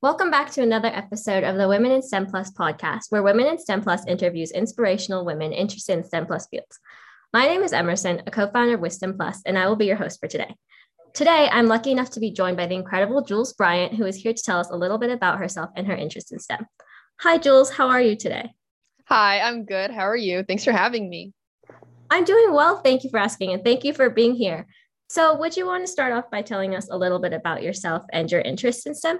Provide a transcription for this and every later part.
Welcome back to another episode of the Women in STEM Plus podcast, where Women in STEM Plus interviews inspirational women interested in STEM Plus fields. My name is Emerson, a co founder of Wisdom Plus, and I will be your host for today. Today, I'm lucky enough to be joined by the incredible Jules Bryant, who is here to tell us a little bit about herself and her interest in STEM. Hi, Jules. How are you today? Hi, I'm good. How are you? Thanks for having me. I'm doing well. Thank you for asking, and thank you for being here. So, would you want to start off by telling us a little bit about yourself and your interest in STEM?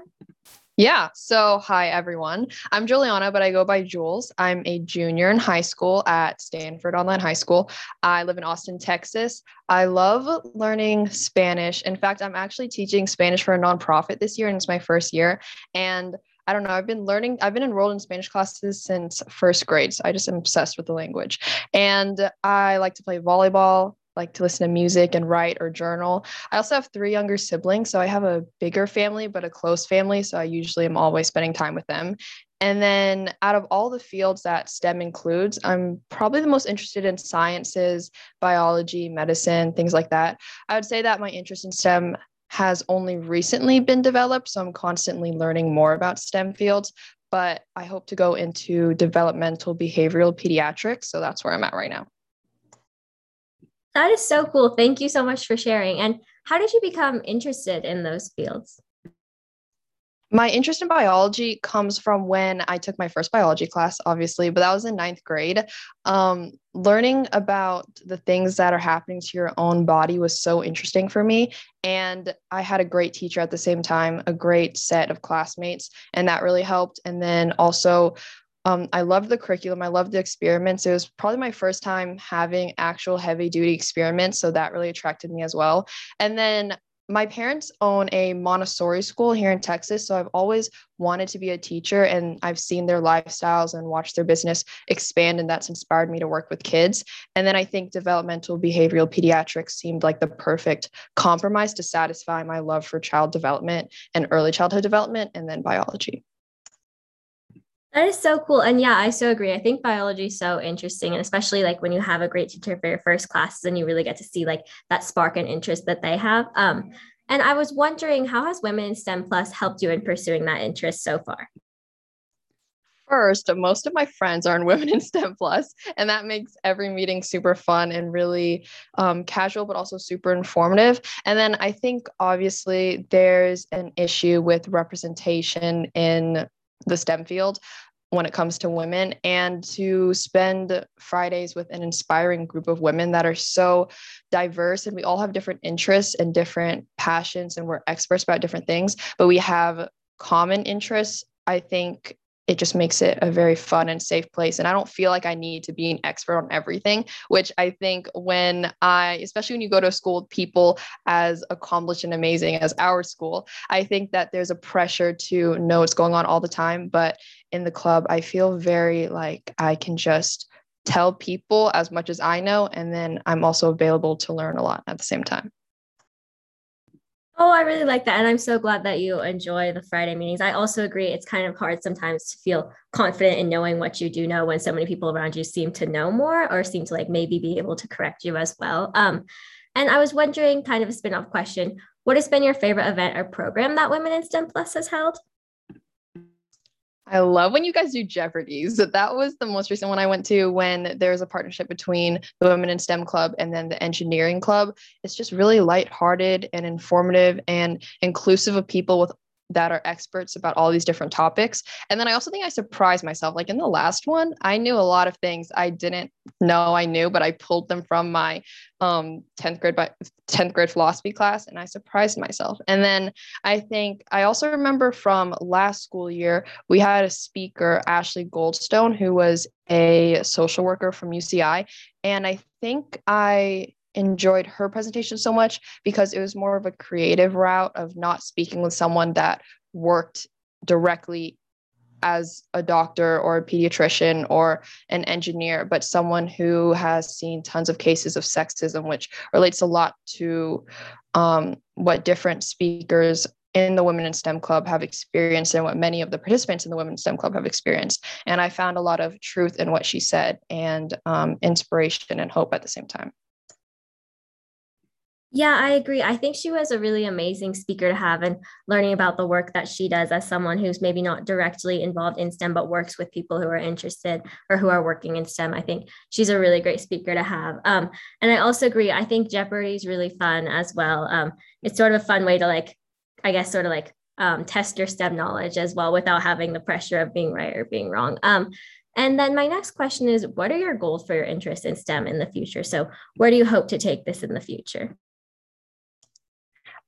Yeah. So, hi, everyone. I'm Juliana, but I go by Jules. I'm a junior in high school at Stanford Online High School. I live in Austin, Texas. I love learning Spanish. In fact, I'm actually teaching Spanish for a nonprofit this year, and it's my first year. And I don't know, I've been learning, I've been enrolled in Spanish classes since first grade. So I just am obsessed with the language. And I like to play volleyball, like to listen to music and write or journal. I also have three younger siblings. So I have a bigger family, but a close family. So I usually am always spending time with them. And then out of all the fields that STEM includes, I'm probably the most interested in sciences, biology, medicine, things like that. I would say that my interest in STEM has only recently been developed. So I'm constantly learning more about STEM fields, but I hope to go into developmental behavioral pediatrics. So that's where I'm at right now. That is so cool. Thank you so much for sharing. And how did you become interested in those fields? My interest in biology comes from when I took my first biology class, obviously, but that was in ninth grade. Um, learning about the things that are happening to your own body was so interesting for me. And I had a great teacher at the same time, a great set of classmates, and that really helped. And then also, um, I loved the curriculum. I loved the experiments. It was probably my first time having actual heavy duty experiments. So that really attracted me as well. And then my parents own a Montessori school here in Texas. So I've always wanted to be a teacher and I've seen their lifestyles and watched their business expand. And that's inspired me to work with kids. And then I think developmental behavioral pediatrics seemed like the perfect compromise to satisfy my love for child development and early childhood development and then biology. That is so cool. And yeah, I so agree. I think biology is so interesting. And especially like when you have a great teacher for your first classes and you really get to see like that spark and interest that they have. Um, and I was wondering, how has Women in STEM Plus helped you in pursuing that interest so far? First, most of my friends are in Women in STEM Plus, and that makes every meeting super fun and really um, casual, but also super informative. And then I think obviously there's an issue with representation in the STEM field when it comes to women and to spend Fridays with an inspiring group of women that are so diverse and we all have different interests and different passions and we're experts about different things, but we have common interests. I think it just makes it a very fun and safe place. And I don't feel like I need to be an expert on everything, which I think when I, especially when you go to a school with people as accomplished and amazing as our school, I think that there's a pressure to know what's going on all the time. But in the club, I feel very like I can just tell people as much as I know. And then I'm also available to learn a lot at the same time. Oh, I really like that. And I'm so glad that you enjoy the Friday meetings. I also agree it's kind of hard sometimes to feel confident in knowing what you do know when so many people around you seem to know more or seem to like maybe be able to correct you as well. Um, and I was wondering, kind of a spin off question, what has been your favorite event or program that Women in STEM Plus has held? I love when you guys do Jeopardies. That was the most recent one I went to when there's a partnership between the Women in STEM Club and then the Engineering Club. It's just really lighthearted and informative and inclusive of people with that are experts about all these different topics. And then I also think I surprised myself. Like in the last one, I knew a lot of things I didn't know I knew, but I pulled them from my um, 10th grade by 10th grade philosophy class and I surprised myself. And then I think I also remember from last school year, we had a speaker, Ashley Goldstone, who was a social worker from UCI. And I think I enjoyed her presentation so much because it was more of a creative route of not speaking with someone that worked directly as a doctor or a pediatrician or an engineer, but someone who has seen tons of cases of sexism, which relates a lot to um, what different speakers in the Women in STEM Club have experienced and what many of the participants in the Women in STEM Club have experienced. And I found a lot of truth in what she said and um, inspiration and hope at the same time. Yeah, I agree. I think she was a really amazing speaker to have and learning about the work that she does as someone who's maybe not directly involved in STEM, but works with people who are interested or who are working in STEM. I think she's a really great speaker to have. Um, and I also agree. I think Jeopardy is really fun as well. Um, it's sort of a fun way to like, I guess, sort of like um, test your STEM knowledge as well without having the pressure of being right or being wrong. Um, and then my next question is what are your goals for your interest in STEM in the future? So, where do you hope to take this in the future?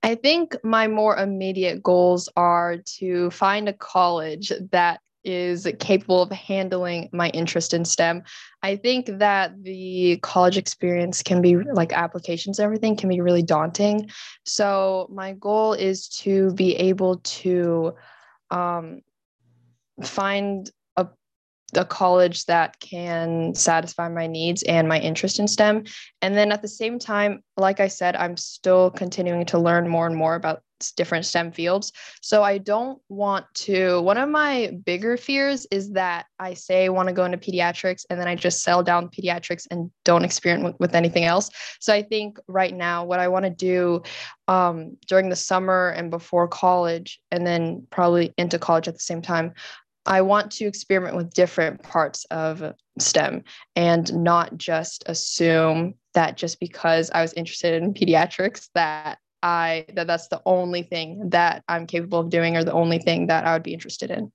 I think my more immediate goals are to find a college that is capable of handling my interest in STEM. I think that the college experience can be like applications, and everything can be really daunting. So, my goal is to be able to um, find a college that can satisfy my needs and my interest in STEM. And then at the same time, like I said, I'm still continuing to learn more and more about different STEM fields. So I don't want to, one of my bigger fears is that I say I want to go into pediatrics and then I just sell down pediatrics and don't experiment with, with anything else. So I think right now, what I want to do um, during the summer and before college, and then probably into college at the same time, I want to experiment with different parts of STEM and not just assume that just because I was interested in pediatrics that I that that's the only thing that I'm capable of doing or the only thing that I would be interested in.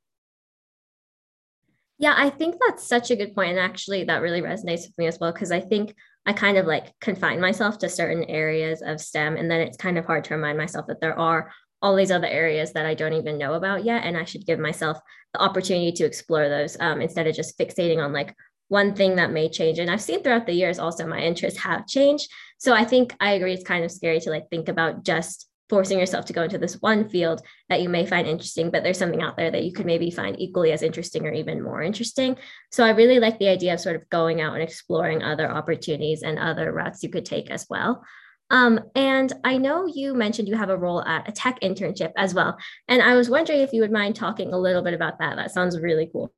Yeah, I think that's such a good point and actually that really resonates with me as well because I think I kind of like confine myself to certain areas of STEM and then it's kind of hard to remind myself that there are all these other areas that I don't even know about yet. And I should give myself the opportunity to explore those um, instead of just fixating on like one thing that may change. And I've seen throughout the years also my interests have changed. So I think I agree it's kind of scary to like think about just forcing yourself to go into this one field that you may find interesting, but there's something out there that you could maybe find equally as interesting or even more interesting. So I really like the idea of sort of going out and exploring other opportunities and other routes you could take as well. Um, and I know you mentioned you have a role at a tech internship as well. And I was wondering if you would mind talking a little bit about that. That sounds really cool.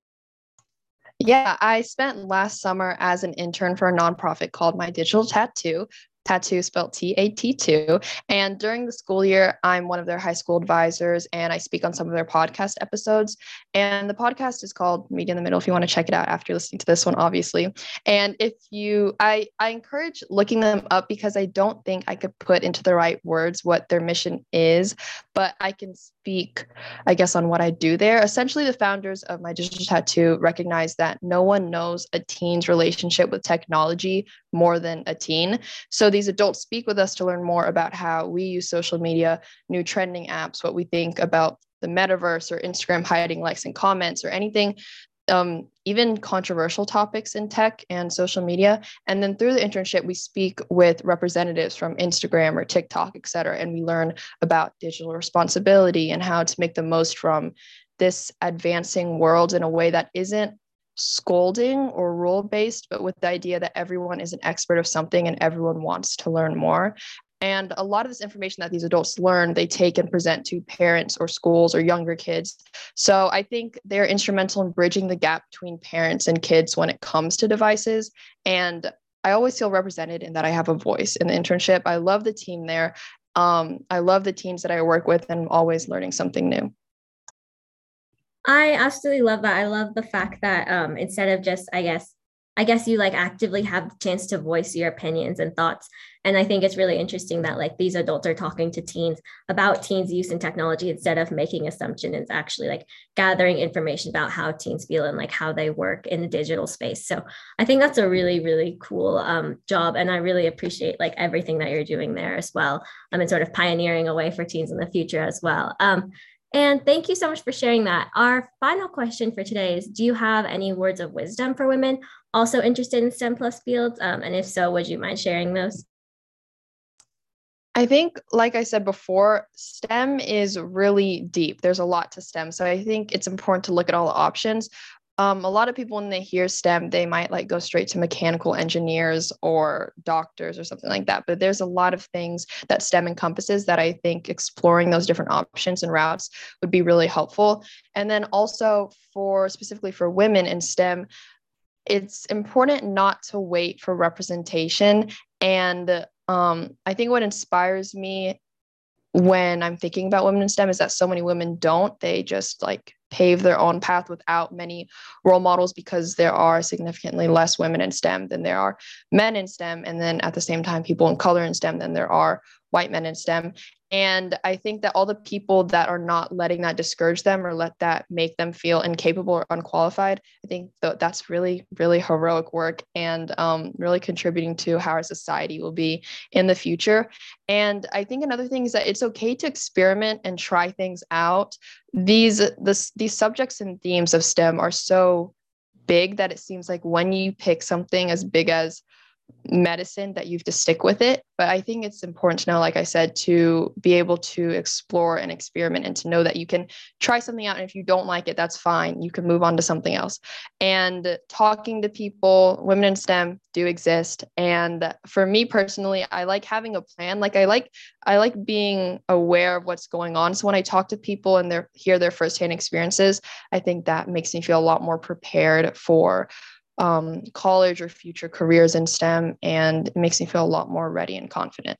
Yeah, I spent last summer as an intern for a nonprofit called My Digital TAT2, tattoo spelled T-A-T-2. And during the school year, I'm one of their high school advisors and I speak on some of their podcast episodes. And the podcast is called Media in the Middle if you want to check it out after listening to this one, obviously. And if you I I encourage looking them up because I don't think I could put into the right words what their mission is, but I can speak, I guess, on what I do there. Essentially, the founders of My Digital TAT2 recognize that no one knows a teen's relationship with technology more than a teen. So these adults speak with us to learn more about how we use social media, new trending apps, what we think about the metaverse or Instagram hiding likes and comments or anything um, even controversial topics in tech and social media. And then through the internship, we speak with representatives from Instagram or TikTok, et cetera, and we learn about digital responsibility and how to make the most from this advancing world in a way that isn't scolding or rule based, but with the idea that everyone is an expert of something and everyone wants to learn more. And a lot of this information that these adults learn, they take and present to parents or schools or younger kids. So I think they're instrumental in bridging the gap between parents and kids when it comes to devices. And I always feel represented in that I have a voice in the internship. I love the team there. Um, I love the teams that I work with and I'm always learning something new. I absolutely love that. I love the fact that um, instead of just, I guess, I guess you like actively have the chance to voice your opinions and thoughts. And I think it's really interesting that like these adults are talking to teens about teens' use in technology instead of making assumptions. It's actually like gathering information about how teens feel and like how they work in the digital space. So I think that's a really, really cool um, job. And I really appreciate like everything that you're doing there as well. I um, and sort of pioneering a way for teens in the future as well. Um, and thank you so much for sharing that. Our final question for today is Do you have any words of wisdom for women also interested in STEM plus fields? Um, and if so, would you mind sharing those? I think, like I said before, STEM is really deep. There's a lot to STEM. So I think it's important to look at all the options. Um, a lot of people, when they hear STEM, they might like go straight to mechanical engineers or doctors or something like that. But there's a lot of things that STEM encompasses that I think exploring those different options and routes would be really helpful. And then also for specifically for women in STEM, it's important not to wait for representation and Um, I think what inspires me when I'm thinking about women in STEM is that so many women don't. They just like pave their own path without many role models because there are significantly less women in STEM than there are men in STEM. And then at the same time, people in color in STEM than there are white men in STEM. And I think that all the people that are not letting that discourage them or let that make them feel incapable or unqualified, I think th- that's really, really heroic work and um, really contributing to how our society will be in the future. And I think another thing is that it's okay to experiment and try things out. These this, these subjects and themes of STEM are so big that it seems like when you pick something as big as medicine that you have to stick with it. But I think it's important to know, like I said, to be able to explore and experiment and to know that you can try something out. And if you don't like it, that's fine. You can move on to something else. And talking to people, women in STEM do exist. And for me personally, I like having a plan. Like I like I like being aware of what's going on. So when I talk to people and they hear their firsthand experiences, I think that makes me feel a lot more prepared for um, college or future careers in STEM, and it makes me feel a lot more ready and confident.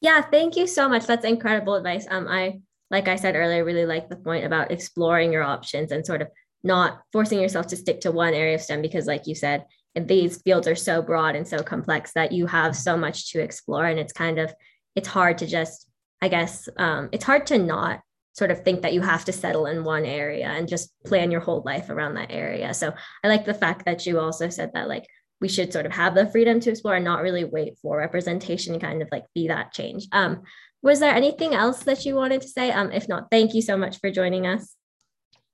Yeah, thank you so much. That's incredible advice. Um, I like I said earlier, really like the point about exploring your options and sort of not forcing yourself to stick to one area of STEM because, like you said, these fields are so broad and so complex that you have so much to explore, and it's kind of it's hard to just, I guess, um, it's hard to not sort of think that you have to settle in one area and just plan your whole life around that area. So I like the fact that you also said that like we should sort of have the freedom to explore and not really wait for representation kind of like be that change. Um, was there anything else that you wanted to say? Um, if not, thank you so much for joining us.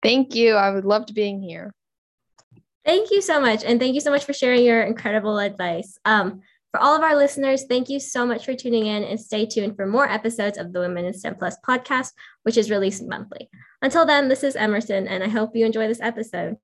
Thank you. I would love to being here. Thank you so much. And thank you so much for sharing your incredible advice. Um, for all of our listeners, thank you so much for tuning in and stay tuned for more episodes of the Women in STEM Plus podcast, which is released monthly. Until then, this is Emerson, and I hope you enjoy this episode.